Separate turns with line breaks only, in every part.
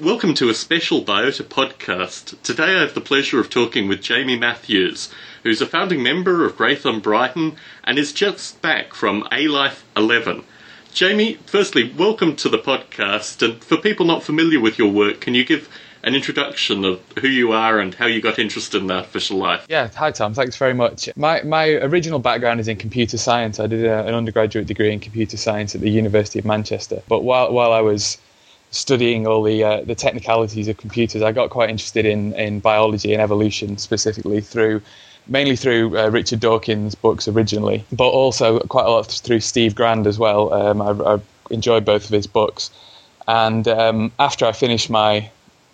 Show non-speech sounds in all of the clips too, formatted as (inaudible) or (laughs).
Welcome to a special Biota podcast. Today I have the pleasure of talking with Jamie Matthews, who's a founding member of Gratham Brighton and is just back from A Life 11. Jamie, firstly, welcome to the podcast. And for people not familiar with your work, can you give an introduction of who you are and how you got interested in artificial life.
Yeah, hi Tom, thanks very much. My, my original background is in computer science. I did a, an undergraduate degree in computer science at the University of Manchester. But while, while I was studying all the uh, the technicalities of computers, I got quite interested in in biology and evolution specifically through mainly through uh, Richard Dawkins' books originally, but also quite a lot through Steve Grand as well. Um, I, I, enjoyed both of his books, and um, after I finished my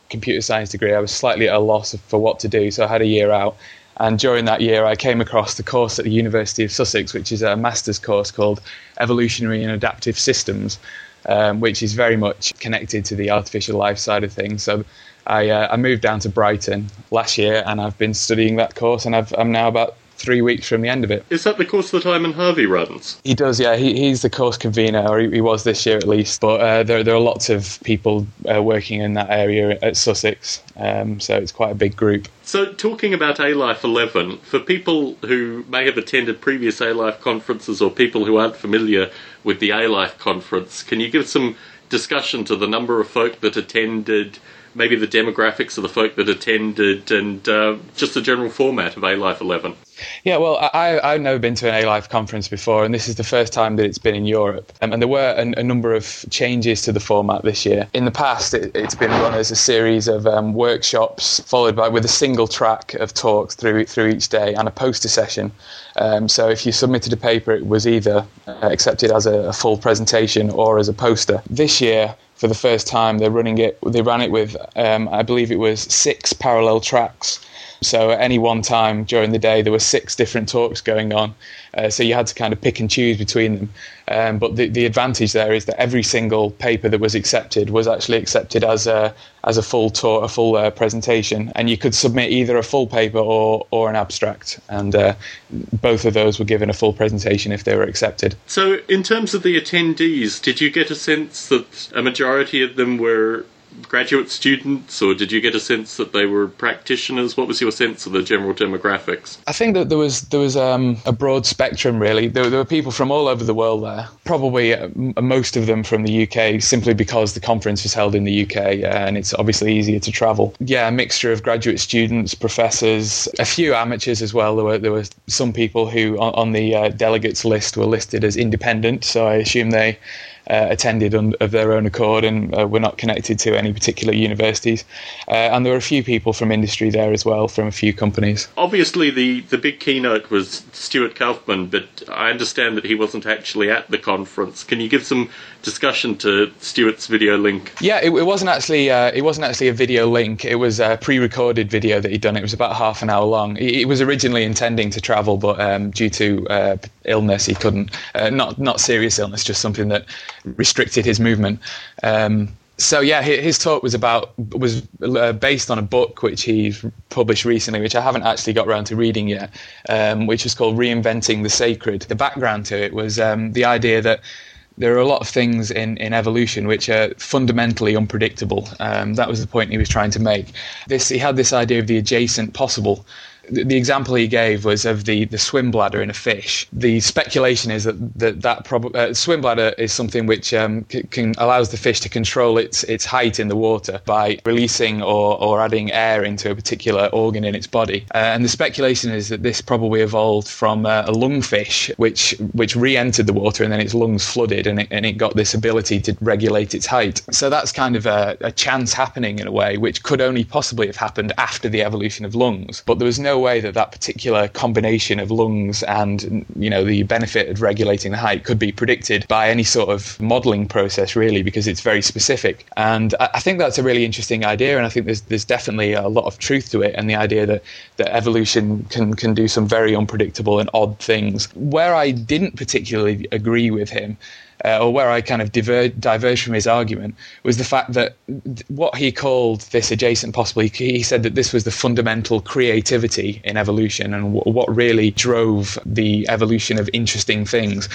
computer science degree, I was slightly at a loss for what to do, so I had a year out. And during that year, I came across the course at the University of Sussex, which is a master's course called Evolutionary and Adaptive Systems, um, which is very much connected to the artificial life side of things. So I, uh, I moved down to Brighton last year and I've been studying that course and i am now about three weeks from the end of it.
Is that the course that Inman Harvey runs?
He does, yeah. He, he's the course convener, or he, he was this year at least. But uh, there, there are lots of people uh, working in that area at Sussex, um, so it's quite a big group.
So, talking about A Life 11, for people who may have attended previous A Life conferences or people who aren't familiar with the A Life conference, can you give some discussion to the number of folk that attended? Maybe the demographics of the folk that attended, and uh, just the general format of A Life 11.
Yeah, well, I, I've never been to an A Life conference before, and this is the first time that it's been in Europe. Um, and there were a, number of changes to the format this year. In the past, it, has been run as a series of um, workshops, followed by with a single track of talks through through each day and a poster session. Um, so if you submitted a paper, it was either uh, accepted as a, a full presentation or as a poster. This year, for the first time. They're running it. They ran it with, um, I believe it was six parallel tracks. So at any one time during the day, there were six different talks going on. Uh, so you had to kind of pick and choose between them. Um, but the, the advantage there is that every single paper that was accepted was actually accepted as a as a full talk, a full uh, presentation, and you could submit either a full paper or or an abstract, and uh, both of those were given a full presentation if they were accepted.
So, in terms of the attendees, did you get a sense that a majority of them were graduate students, or did you get a sense that they were practitioners? What was your sense of the general demographics?
I think that there was there was um, a broad spectrum. Really, there, there, were people from all over the world there. Probably uh, most of them from the UK, simply because the conference was held in the UK uh, and it's obviously easier to travel. Yeah, a mixture of graduate students, professors, a few amateurs as well. There were there were some people who on, on the uh, delegates list were listed as independent, so I assume they uh, attended on, of their own accord and uh, were not connected to any particular universities. Uh, and there were a few people from industry there as well, from a few companies.
Obviously, the, the big keynote was Stuart Kauffman, but I understand that he wasn't actually at the conference. Can you give some discussion to Stuart's video link?
Yeah, it, it wasn't actually uh, it wasn't actually a video link. It was a pre-recorded video that he'd done. It was about half an hour long. He, he was originally intending to travel, but um, due to uh, illness, he couldn't. Uh, not not serious illness, just something that restricted his movement. Um, so yeah, his talk was about was uh, based on a book which he published recently, which I haven't actually got around to reading yet, um, which was called "Reinventing the Sacred." The background to it was um, the idea that there are a lot of things in, in evolution which are fundamentally unpredictable. Um, that was the point he was trying to make. This he had this idea of the adjacent possible, the example he gave was of the, the swim bladder in a fish. The speculation is that that, that prob- uh, swim bladder is something which um, c- can allows the fish to control its its height in the water by releasing or, or adding air into a particular organ in its body. Uh, and the speculation is that this probably evolved from uh, a lungfish which which re-entered the water and then its lungs flooded and it, and it got this ability to regulate its height. So that's kind of a, a chance happening in a way, which could only possibly have happened after the evolution of lungs. But there was no no way that that particular combination of lungs and you know the benefit of regulating the height could be predicted by any sort of modelling process, really, because it's very specific. And I think that's a really interesting idea, and I think there's there's definitely a lot of truth to it, and the idea that that evolution can can do some very unpredictable and odd things. Where I didn't particularly agree with him uh, or where I kind of diver- diverged from his argument, was the fact that what he called this adjacent possible, he, he said that this was the fundamental creativity in evolution and w- what really drove the evolution of interesting things.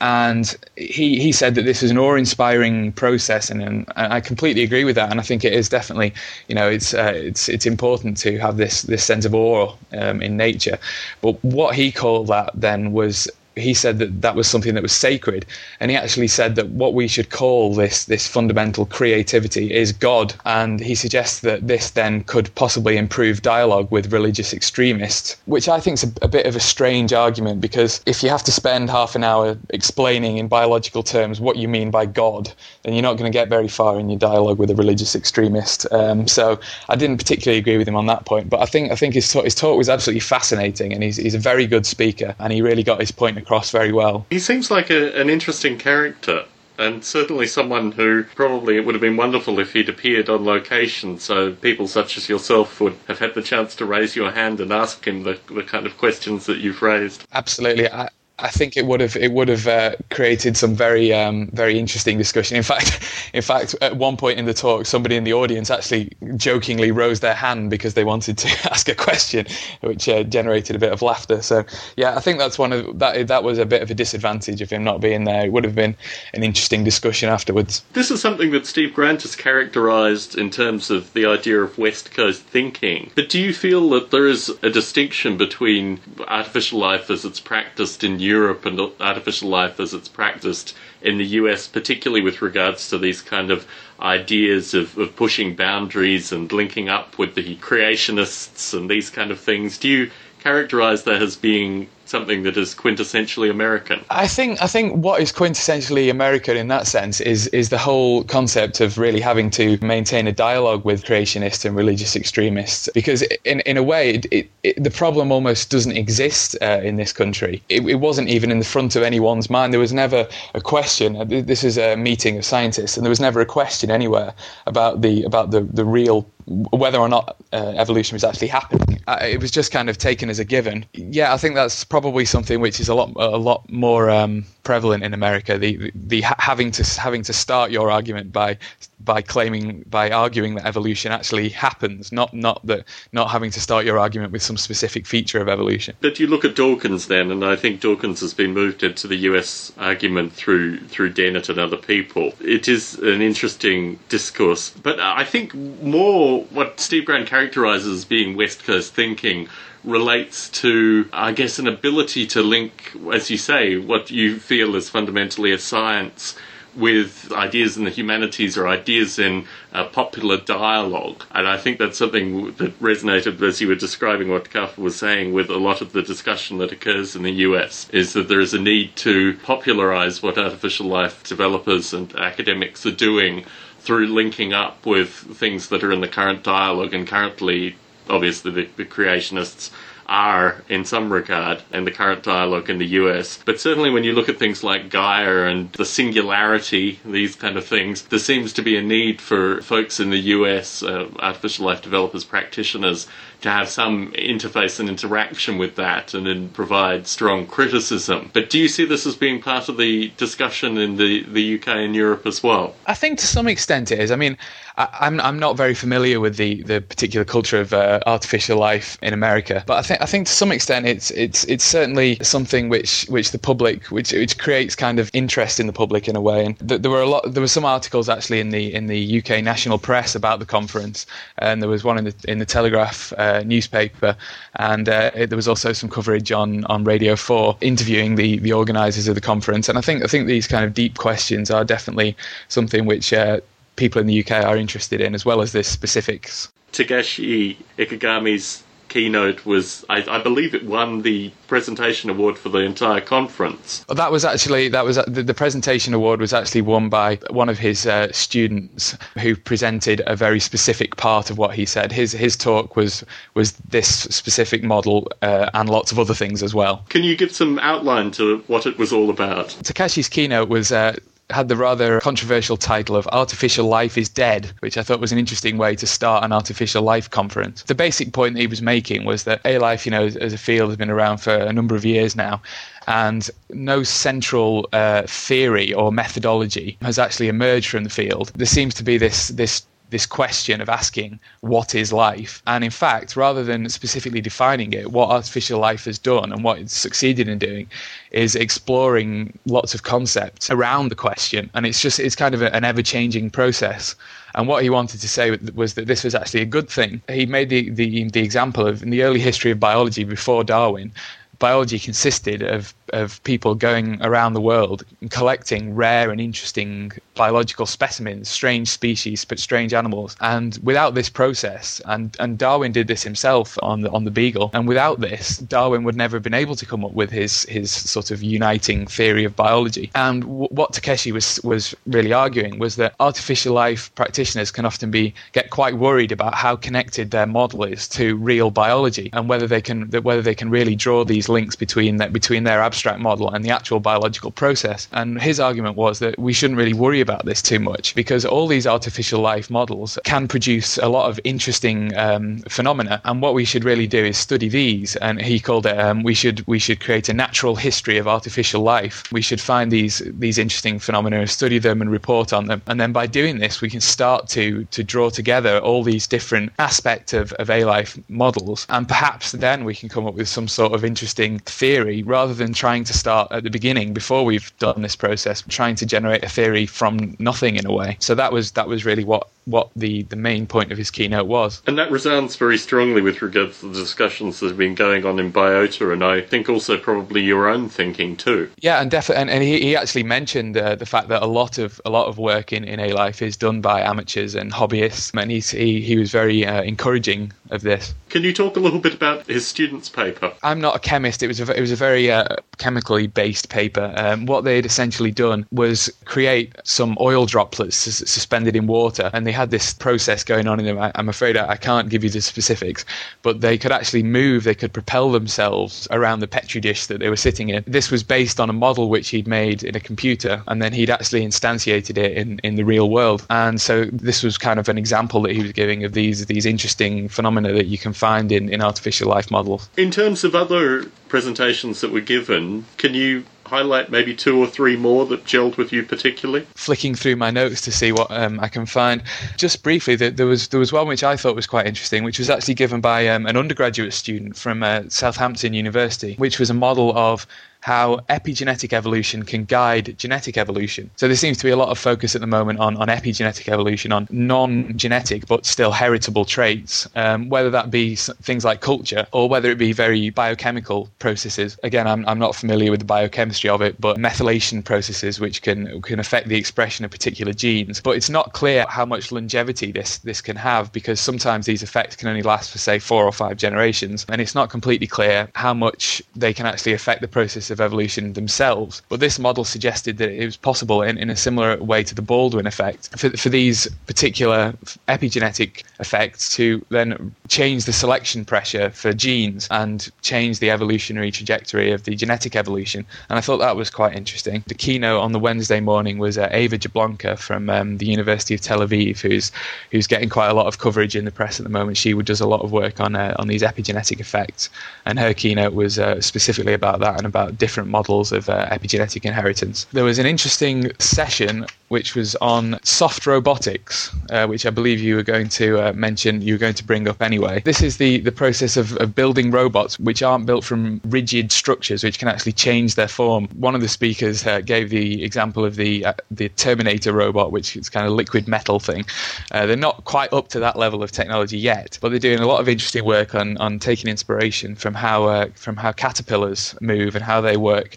and he he said that this is an awe-inspiring process, and, and I completely agree with that. And I think it is definitely, you know, it's uh, it's it's important to have this this sense of awe um, in nature. But what he called that then was he said that that was something that was sacred, and he actually said that what we should call this this fundamental creativity is God, and he suggests that this then could possibly improve dialogue with religious extremists, which I think is a, a bit of a strange argument because if you have to spend half an hour explaining in biological terms what you mean by God, then you're not going to get very far in your dialogue with a religious extremist. Um, so I didn't particularly agree with him on that point, but I think I think his talk, his talk was absolutely fascinating, and he's he's a very good speaker, and he really got his point across very well.
He seems like a, an interesting character. And certainly someone who probably it would have been wonderful if he'd appeared on location, so people such as yourself would have had the chance to raise your hand and ask him the, the kind of questions that you've raised.
Absolutely. I, I think it would have it would have uh, created some very um, very interesting discussion. In fact, (laughs) in fact, at one point in the talk, somebody in the audience actually jokingly rose their hand because they wanted to (laughs) ask a question, which uh, generated a bit of laughter. So yeah, I think that's one of that that was a bit of a disadvantage of him not being there. It would have been an interesting discussion afterwards.
This is something that Steve Grand has characterised in terms of the idea of West Coast thinking. But do you feel that there is a distinction between artificial life as it's practiced in Europe and artificial life as it's practiced in the US, particularly with regards to these kind of ideas of, of pushing boundaries and linking up with the creationists and these kind of things. Do you characterize that as being something that is quintessentially American?
I think I think what is quintessentially American in that sense is is the whole concept of really having to maintain a dialogue with creationists and religious extremists because in in a way it, it, it, the problem almost doesn't exist uh, in this country. It, wasn't even in the front of anyone's mind. There was never a question. Uh, this is a meeting of scientists, and there was never a question anywhere about the about the the real whether or not uh, evolution was actually happening. Uh, it was just kind of taken as a given. Yeah, I think that's probably something which is a lot a lot more um, prevalent in America. The, the, the having to having to start your argument by by claiming by arguing that evolution actually happens, not not that not having to start your argument with some specific feature of evolution.
But you look at Dawkins then, and I think Dawkins has been moved into the U.S. argument through through Dennett and other people. It is an interesting discourse, but I think more what Steve Grand characterizes as being West Coast thinking relates to, I guess, an ability to link, as you say, what you feel is fundamentally a science with ideas in the humanities or ideas in uh, popular dialogue. And I think that's something that resonated as you were describing what Kaffa was saying with a lot of the discussion that occurs in the US, is that there is a need to popularize what artificial life developers and academics are doing through linking up with things that are in the current dialogue and currently obviously the, the creationists are in some regard in the current dialogue in the US. But certainly when you look at things like Gaia and the singularity, these kind of things, there seems to be a need for folks in the US, uh, artificial life developers, practitioners, to have some interface and interaction with that and then provide strong criticism. But do you see this as being part of the discussion in the, the UK and Europe as well?
I think to some extent it is. I mean, I, am I'm, I'm not very familiar with the, the particular culture of uh, artificial life in America, but I think I think to some extent it's it's it's certainly something which which the public which which creates kind of interest in the public in a way. And th- there were a lot there were some articles actually in the in the UK national press about the conference, and there was one in the in the Telegraph. Uh, newspaper, and uh, it, there was also some coverage on, on Radio Four interviewing the, the organisers of the conference. And I think I think these kind of deep questions are definitely something which uh, people in the UK are interested in, as well as the specifics.
Takashi Ikegami's keynote was, I, I, believe it won the presentation award for the entire conference.
Well, that was actually that was the, the, presentation award was actually won by one of his uh, students who presented a very specific part of what he said. His his talk was was this specific model uh, and lots of other things as well.
Can you give some outline to what it was all about?
Takashi's keynote was. Uh, had the rather controversial title of Artificial Life is Dead, which I thought was an interesting way to start an artificial life conference. The basic point that he was making was that A life, you know, as a field has been around for a number of years now, and no central uh, theory or methodology has actually emerged from the field. There seems to be this this this question of asking what is life? And in fact rather than specifically defining it what artificial life has done and what it's succeeded in doing is exploring lots of concepts around the question. And it's just it's kind of an ever changing process. And what he wanted to say was that this was actually a good thing. He made the, the, the example of in the early history of biology before Darwin, biology consisted of, of people going around the world and collecting rare and interesting biological specimens, strange species, but strange animals. And without this process, and, and Darwin did this himself on the, on the beagle, and without this, Darwin would never have been able to come up with his, his sort of uniting theory of biology. And w- what Takashi was, was really arguing was that artificial life practitioners can often be get quite worried about how connected their model is to real biology and whether they can whether they can really draw these links between that between their abstract model and the actual biological process. And his argument was that we shouldn't really worry about this too much because all these artificial life models can produce a lot of interesting um, phenomena. And what we should really do is study these. And he called it um, we should we should create a natural history of artificial life. We should find these these interesting phenomena, study them, and report on them. And then by doing this, we can start to to draw together all these different aspects of, of A life models. And perhaps then we can come up with some sort of interesting theory rather than trying to start at the beginning before we've done this process, trying to generate a theory from nothing in a way. So that was that was really what what the, the main point of his keynote was.
And that resounds very strongly with regards to the discussions that have been going on in biota, and I think also probably your own thinking too.
Yeah, and definitely, and, and he, he actually mentioned uh, the fact that a lot of a lot of work in, in A Life is done by amateurs and hobbyists, and he's, he he was very uh, encouraging of this.
Can you talk a little bit about his students' paper?
I'm not a chemist. It was a, it was a very uh, chemically based paper. Um, what they had essentially done was create some oil droplets suspended in water, and they had this process going on in them. I, am afraid I, I, can't give you the specifics, but they could actually move, they could propel themselves around the petri dish that they were sitting in. This was based on a model which he'd made in a computer, and then he'd actually instantiated it in, in the real world. And so this was kind of an example that he was giving of these these interesting phenomena that you can find in, in artificial life models.
In terms of other presentations that were given, can you highlight maybe two or three more that gelled with you particularly?
Flicking through my notes to see what um, I can find. Just briefly, there was there was one which I thought was quite interesting, which was actually given by um, an undergraduate student from uh, Southampton University, which was a model of how epigenetic evolution can guide genetic evolution. So there seems to be a lot of focus at the moment on, on epigenetic evolution, on non genetic but still heritable traits, um, whether that be things like culture or whether it be very biochemical processes. Again, I'm, I'm not familiar with the biochemistry of it, but methylation processes which can, can affect the expression of particular genes. But it's not clear how much longevity this, this can have because sometimes these effects can only last for, say, four or five generations. And it's not completely clear how much they can actually affect the process of evolution themselves. But this model suggested that it was possible in, in a similar way to the Baldwin effect for, for these particular epigenetic effects to then change the selection pressure for genes and change the evolutionary trajectory of the genetic evolution. And I thought that was quite interesting. The keynote on the Wednesday morning was uh, Eva Jablonka from um, the University of Tel Aviv, who's who's getting quite a lot of coverage in the press at the moment. She does a lot of work on uh, on these epigenetic effects, and her keynote was uh, specifically about that and about different models of uh, epigenetic inheritance. There was an interesting session which was on soft robotics, uh, which I believe you were going to uh, mention, you were going to bring up anyway. This is the, the process of, of building robots which aren't built from rigid structures, which can actually change their form. One of the speakers uh, gave the example of the uh, the Terminator robot, which is kind of liquid metal thing. Uh, they're not quite up to that level of technology yet, but they're doing a lot of interesting work on, on taking inspiration from how uh, from how caterpillars move and how they work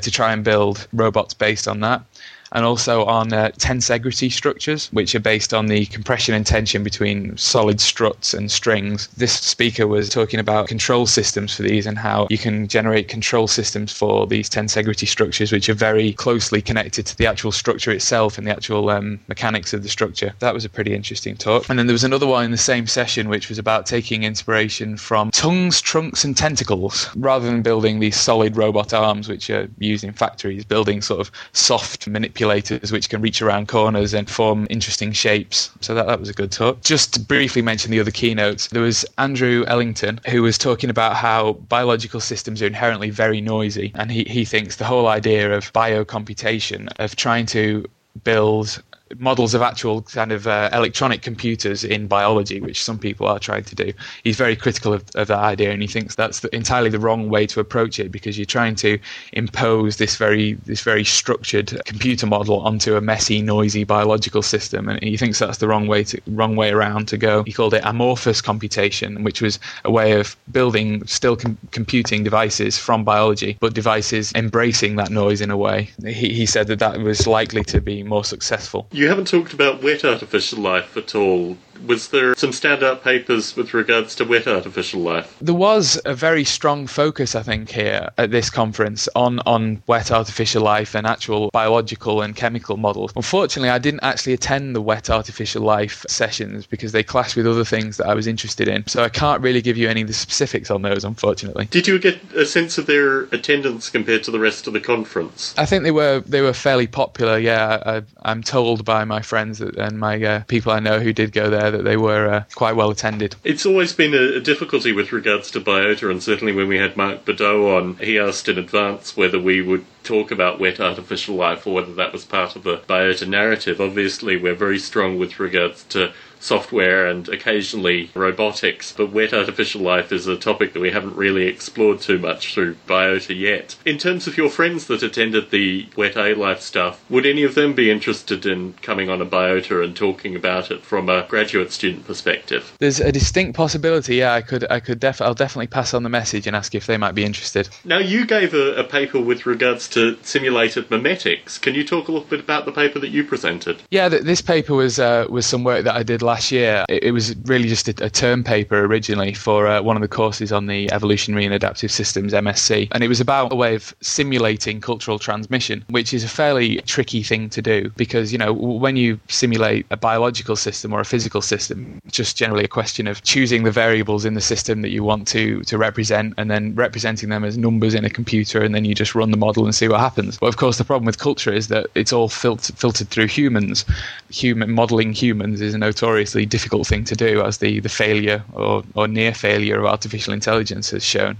to try and build robots based on that and also on uh, tensegrity structures, which are based on the compression and tension between solid struts and strings. This speaker was talking about control systems for these and how you can generate control systems for these tensegrity structures, which are very closely connected to the actual structure itself and the actual um, mechanics of the structure. That was a pretty interesting talk. And then there was another one in the same session, which was about taking inspiration from tongues, trunks, and tentacles, rather than building these solid robot arms, which are used in factories, building sort of soft manipulation manipulators which can reach around corners and form interesting shapes. So that, that was a good talk. Just to briefly mention the other keynotes, there was Andrew Ellington who was talking about how biological systems are inherently very noisy. And he, he thinks the whole idea of biocomputation, of trying to build models of actual kind of uh, electronic computers in biology, which some people are trying to do. He's very critical of, of that idea, and he thinks that's the, entirely the wrong way to approach it because you're trying to impose this very this very structured computer model onto a messy, noisy biological system, and he thinks that's the wrong way to wrong way around to go. He called it amorphous computation, which was a way of building still com- computing devices from biology, but devices embracing that noise in a way. He, he said that that was likely to be more successful.
You haven't talked about wet artificial life at all was there some standout papers with regards to wet artificial life?
There was a very strong focus, I think, here at this conference on, on wet artificial life and actual biological and chemical models. Unfortunately, I didn't actually attend the wet artificial life sessions because they clashed with other things that I was interested in. So I can't really give you any of the specifics on those, unfortunately.
Did you get a sense of their attendance compared to the rest of the conference?
I think they were they were fairly popular. Yeah, I, am told by my friends and my uh, people I know who did go there that they were uh, quite well attended.
It's always been a, a, difficulty with regards to biota, and certainly when we had Mark Bedau on, he asked in advance whether we would talk about wet artificial life or whether that was part of the biota narrative. Obviously, we're very strong with regards to software and occasionally robotics, but wet artificial life is a topic that we haven't really explored too much through biota yet. In terms of your friends that attended the wet A life stuff, would any of them be interested in coming on a biota and talking about it from a graduate student perspective?
There's a distinct possibility. Yeah, I could. I could. Def- I'll definitely pass on the message and ask if they might be interested.
Now, you gave a, a paper with regards to simulated memetics. Can you talk a little bit about the paper that you presented?
Yeah, th- this paper was uh, was some work that I did last year. It, it was really just a, a, term paper originally for uh, one of the courses on the Evolutionary and Adaptive Systems MSc. And it was about a way of simulating cultural transmission, which is a fairly tricky thing to do because, you know, when you simulate a biological system or a physical system, it's just generally a question of choosing the variables in the system that you want to, to represent and then representing them as numbers in a computer and then you just run the model and see what happens. But of course, the problem with culture is that it's all filtered, filtered through humans. Human modeling humans is a notorious notoriously difficult thing to do, as the, the failure or, or near failure of artificial intelligence has shown.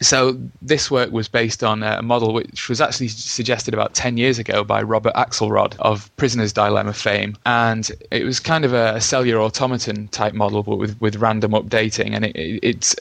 So, this work was based on a model which was actually suggested about 10 years ago by Robert Axelrod of Prisoner's Dilemma fame. And it was kind of a cellular automaton type model, but with, with random updating. And it, it, it's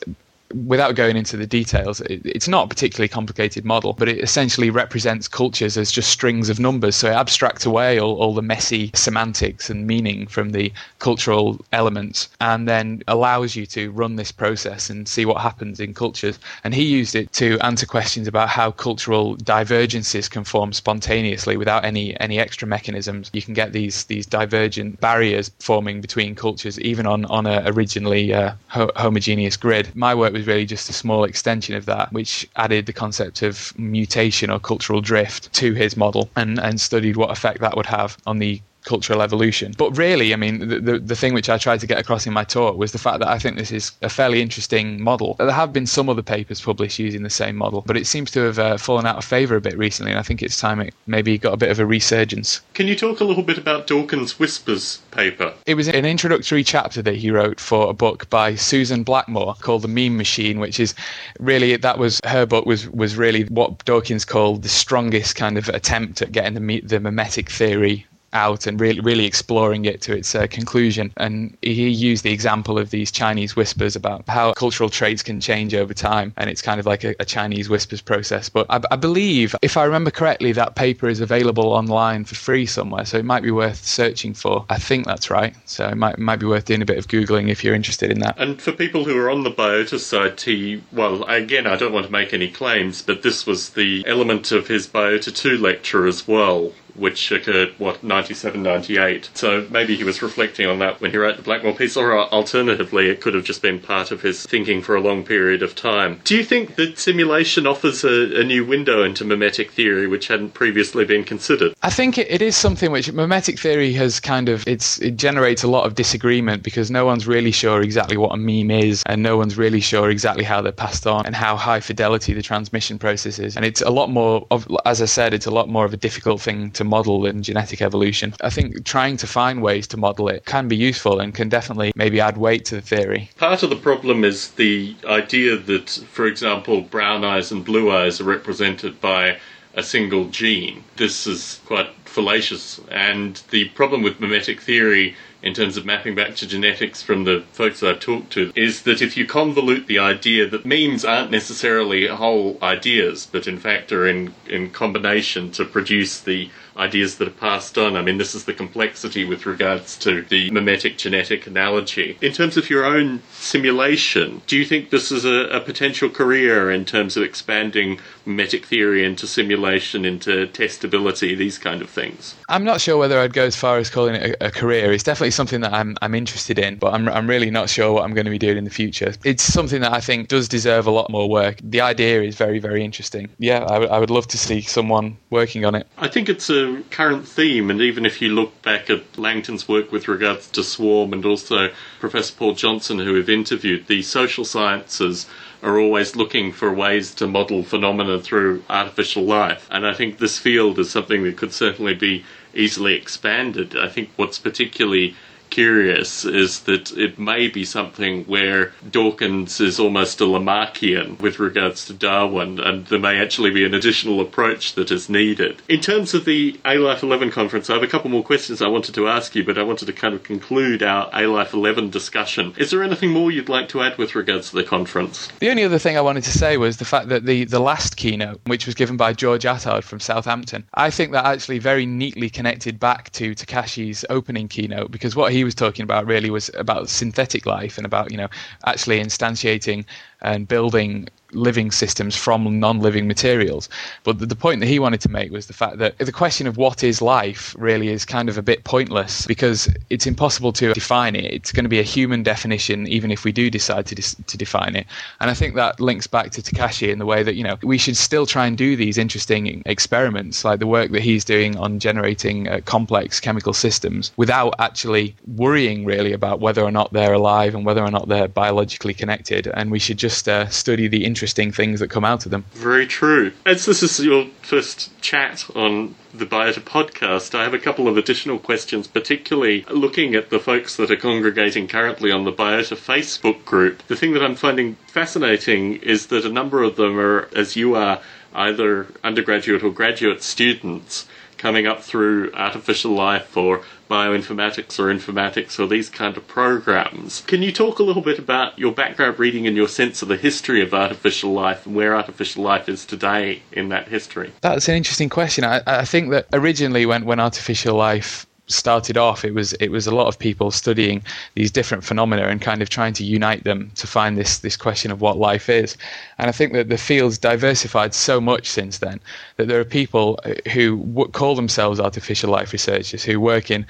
without going into the details, it, it's not a particularly complicated model, but it essentially represents cultures as just strings of numbers. So it abstracts away all, all the messy semantics and meaning from the cultural elements and then allows you to run this process and see what happens in cultures. And he used it to answer questions about how cultural divergences can form spontaneously without any, any extra mechanisms. You can get these, these divergent barriers forming between cultures, even on, on a originally uh, ho- homogeneous grid. My work was was really just a small extension of that, which added the concept of mutation or cultural drift to his model and, and studied what effect that would have on the cultural evolution. But really, I mean, the, the, the, thing which I tried to get across in my talk was the fact that I think this is a fairly interesting model. There have been some other papers published using the same model, but it seems to have uh, fallen out of favour a bit recently, and I think it's time it maybe got a bit of a resurgence.
Can you talk a little bit about Dawkins' Whispers paper?
It was an introductory chapter that he wrote for a book by Susan Blackmore called The Meme Machine, which is really, that was, her book was, was really what Dawkins called the strongest kind of attempt at getting the, the memetic theory out and really really exploring it to its uh, conclusion. And he used the example of these Chinese whispers about how cultural traits can change over time, and it's kind of like a, a Chinese whispers process. But I, I, believe, if I remember correctly, that paper is available online for free somewhere, so it might be worth searching for. I think that's right. So it might might be worth doing a bit of googling if you're interested in that.
And for people who are on the Biota Society, well, again, I don't want to make any claims, but this was the element of his Biota 2 lecture as well, which occurred, what, 97, 98. So maybe he was reflecting on that when he wrote the Blackmore piece, or alternatively, it could have just been part of his thinking for a long period of time. Do you think that simulation offers a, a new window into memetic theory which hadn't previously been considered?
I think it, it is something which memetic theory has kind of, it's, it generates a lot of disagreement because no one's really sure exactly what a meme is, and no one's really sure exactly how they're passed on and how high fidelity the transmission process is. And it's a lot more of, as I said, it's a lot more of a difficult thing to to model in genetic evolution. I think trying to find ways to model it can be useful and can definitely maybe add weight to the theory.
Part of the problem is the idea that, for example, brown eyes and blue eyes are represented by a single gene. This is quite fallacious. And the problem with memetic theory in terms of mapping back to genetics from the folks that I've talked to is that if you convolute the idea that memes aren't necessarily whole ideas, but in fact are in, in combination to produce the ideas that are passed on. I mean, this is the complexity with regards to the memetic genetic analogy. In terms of your own simulation, do you think this is a, a potential career in terms of expanding memetic theory into simulation, into testability, these kind of things?
I'm not sure whether I'd go as far as calling it a, a career. It's definitely something that I'm, I'm interested in, but I'm, I'm really not sure what I'm going to be doing in the future. It's something that I think does deserve a lot more work. The idea is very, very interesting. Yeah, I, w- I would love to see someone working on it.
I think it's a current theme, and even if you look back at Langton's work with regards to Swarm and also Professor Paul Johnson, who we've interviewed, the social sciences are always looking for ways to model phenomena through artificial life. And I think this field is something that could certainly be easily expanded. I think what's particularly curious is that it may be something where Dawkins is almost a Lamarckian with regards to Darwin, and there may actually be an additional approach that is needed. In terms of the A Life 11 conference, I have a couple more questions I wanted to ask you, but I wanted to kind of conclude our A Life 11 discussion. Is there anything more you'd like to add with regards to the conference?
The only other thing I wanted to say was the fact that the, the last keynote, which was given by George Attard from Southampton, I think that actually very neatly connected back to Takashi's opening keynote because what he he was talking about really was about synthetic life and about you know actually instantiating and building living systems from non-living materials. But the, the, point that he wanted to make was the fact that the question of what is life really is kind of a bit pointless because it's impossible to define it. It's going to be a human definition, even if we do decide to dis- to define it. And I think that links back to Takashi in the way that you know we should still try and do these interesting experiments, like the work that he's doing on generating uh, complex chemical systems, without actually worrying really about whether or not they're alive and whether or not they're biologically connected. And we should just uh, study the interesting things that come out of them.
Very true. As this is your first chat on the Biota podcast, I have a couple of additional questions, particularly looking at the folks that are congregating currently on the Biota Facebook group. The thing that I'm finding fascinating is that a number of them are, as you are, either undergraduate or graduate students coming up through artificial life or bioinformatics or informatics or these kind of programs. Can you talk a little bit about your background reading and your sense of the history of artificial life and where artificial life is today in that history?
That's an interesting question. I, I think that originally when, when artificial life started off, it was it was a lot of people studying these different phenomena and kind of trying to unite them to find this this question of what life is. And I think that the field's diversified so much since then that there are people who call themselves artificial life researchers who work in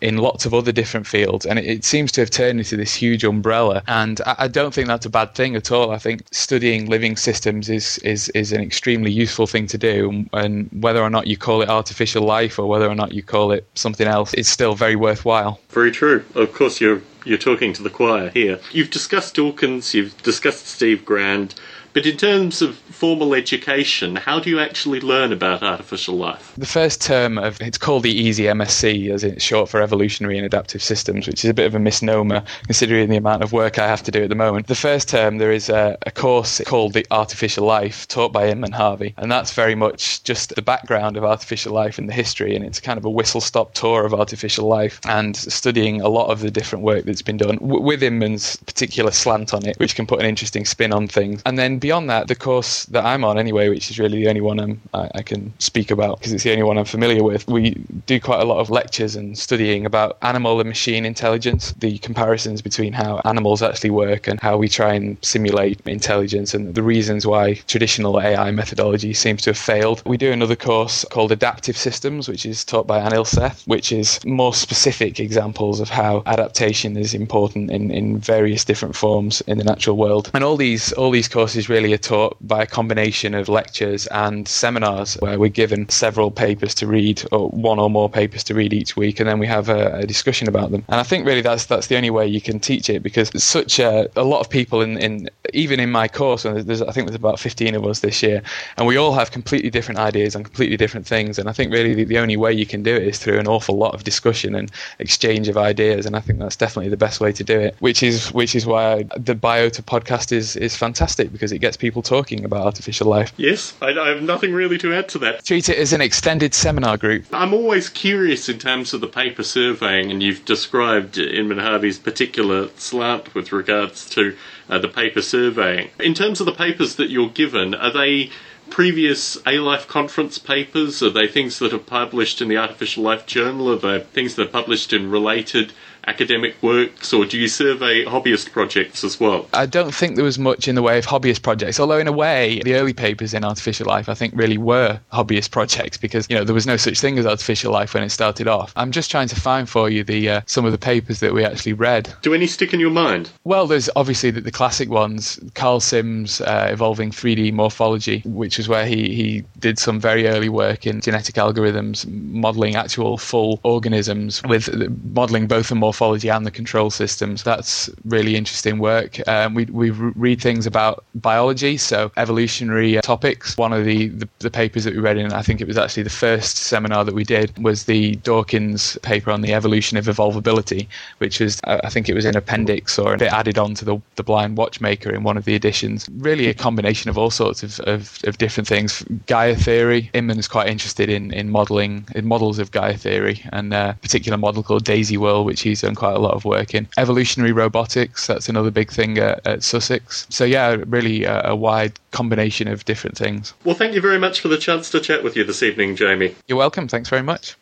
in lots of other different fields, and it, it, seems to have turned into this huge umbrella. And I, I, don't think that's a bad thing at all. I think studying living systems is is is an extremely useful thing to do, and whether or not you call it artificial life or whether or not you call it something else, it's still very worthwhile.
Very true. Of course, you're you're talking to the choir here. You've discussed Dawkins, you've discussed Steve Grand. But in terms of formal education, how do you actually learn about artificial life?
The first term of it's called the EASY MSc, as it's short for Evolutionary and Adaptive Systems, which is a bit of a misnomer considering the amount of work I have to do at the moment. The first term there is a, a course called the Artificial Life, taught by Inman Harvey, and that's very much just the background of artificial life and the history, and it's kind of a whistle-stop tour of artificial life and studying a lot of the different work that's been done w- with Inman's particular slant on it, which can put an interesting spin on things. And then beyond that, the course that I'm on anyway, which is really the only one I, I can speak about because it's the only one I'm familiar with, we do quite a lot of lectures and studying about animal and machine intelligence, the comparisons between how animals actually work and how we try and simulate intelligence and the reasons why traditional AI methodology seems to have failed. We do another course called Adaptive Systems, which is taught by Anil Seth, which is more specific examples of how adaptation is important in, in various different forms in the natural world. And all these all these courses really are taught by a combination of lectures and seminars where we're given several papers to read, or one or more papers to read each week, and then we have a, a discussion about them. And I think really that's that's the only way you can teach it because such a, a lot of people in, in even in my course, and there's, I think there's about 15 of us this year, and we all have completely different ideas on completely different things. And I think really the, the only way you can do it is through an awful lot of discussion and exchange of ideas. And I think that's definitely the best way to do it. Which is which is why the Biota podcast is is fantastic because it gets people talking about artificial life.
Yes, I, I have nothing really to add to that.
Treat it as an extended seminar group.
I'm always curious in terms of the paper surveying, and you've described Inman Harvey's particular slant with regards to uh, the paper surveying. In terms of the papers that you're given, are they previous A Life conference papers? Are they things that are published in the Artificial Life Journal? Are they things that are published in related academic works, or do you survey hobbyist projects as well?
I don't think there was much in the way of hobbyist projects, although in a way, the early papers in artificial life, I think, really were hobbyist projects because you know there was no such thing as artificial life when it started off. I'm just trying to find for you the uh, some of the papers that we actually read.
Do any stick in your mind?
Well, there's obviously the, the classic ones, Karl Sims' uh, Evolving 3D Morphology, which is where he he did some very early work in genetic algorithms, modeling actual full organisms with modeling both the morphology and the control systems. That's really interesting work. Um, we, we read things about biology, so evolutionary uh, topics. One of the, the, the, papers that we read in, I think it was actually the first seminar that we did, was the Dawkins paper on the evolution of evolvability, which was, uh, I think it was an appendix or a bit added on to the, the Blind Watchmaker in one of the editions. Really a combination of all sorts of, of, of different things. Gaia theory, Inman is quite interested in, in modeling, in models of Gaia theory, and a particular model called Daisyworld, which he's done quite a lot of work in. Evolutionary robotics, that's another big thing at, at Sussex. So, yeah, really a, a wide combination of different things.
Well, thank you very much for the chance to chat with you this evening, Jamie.
You're welcome. Thanks very much.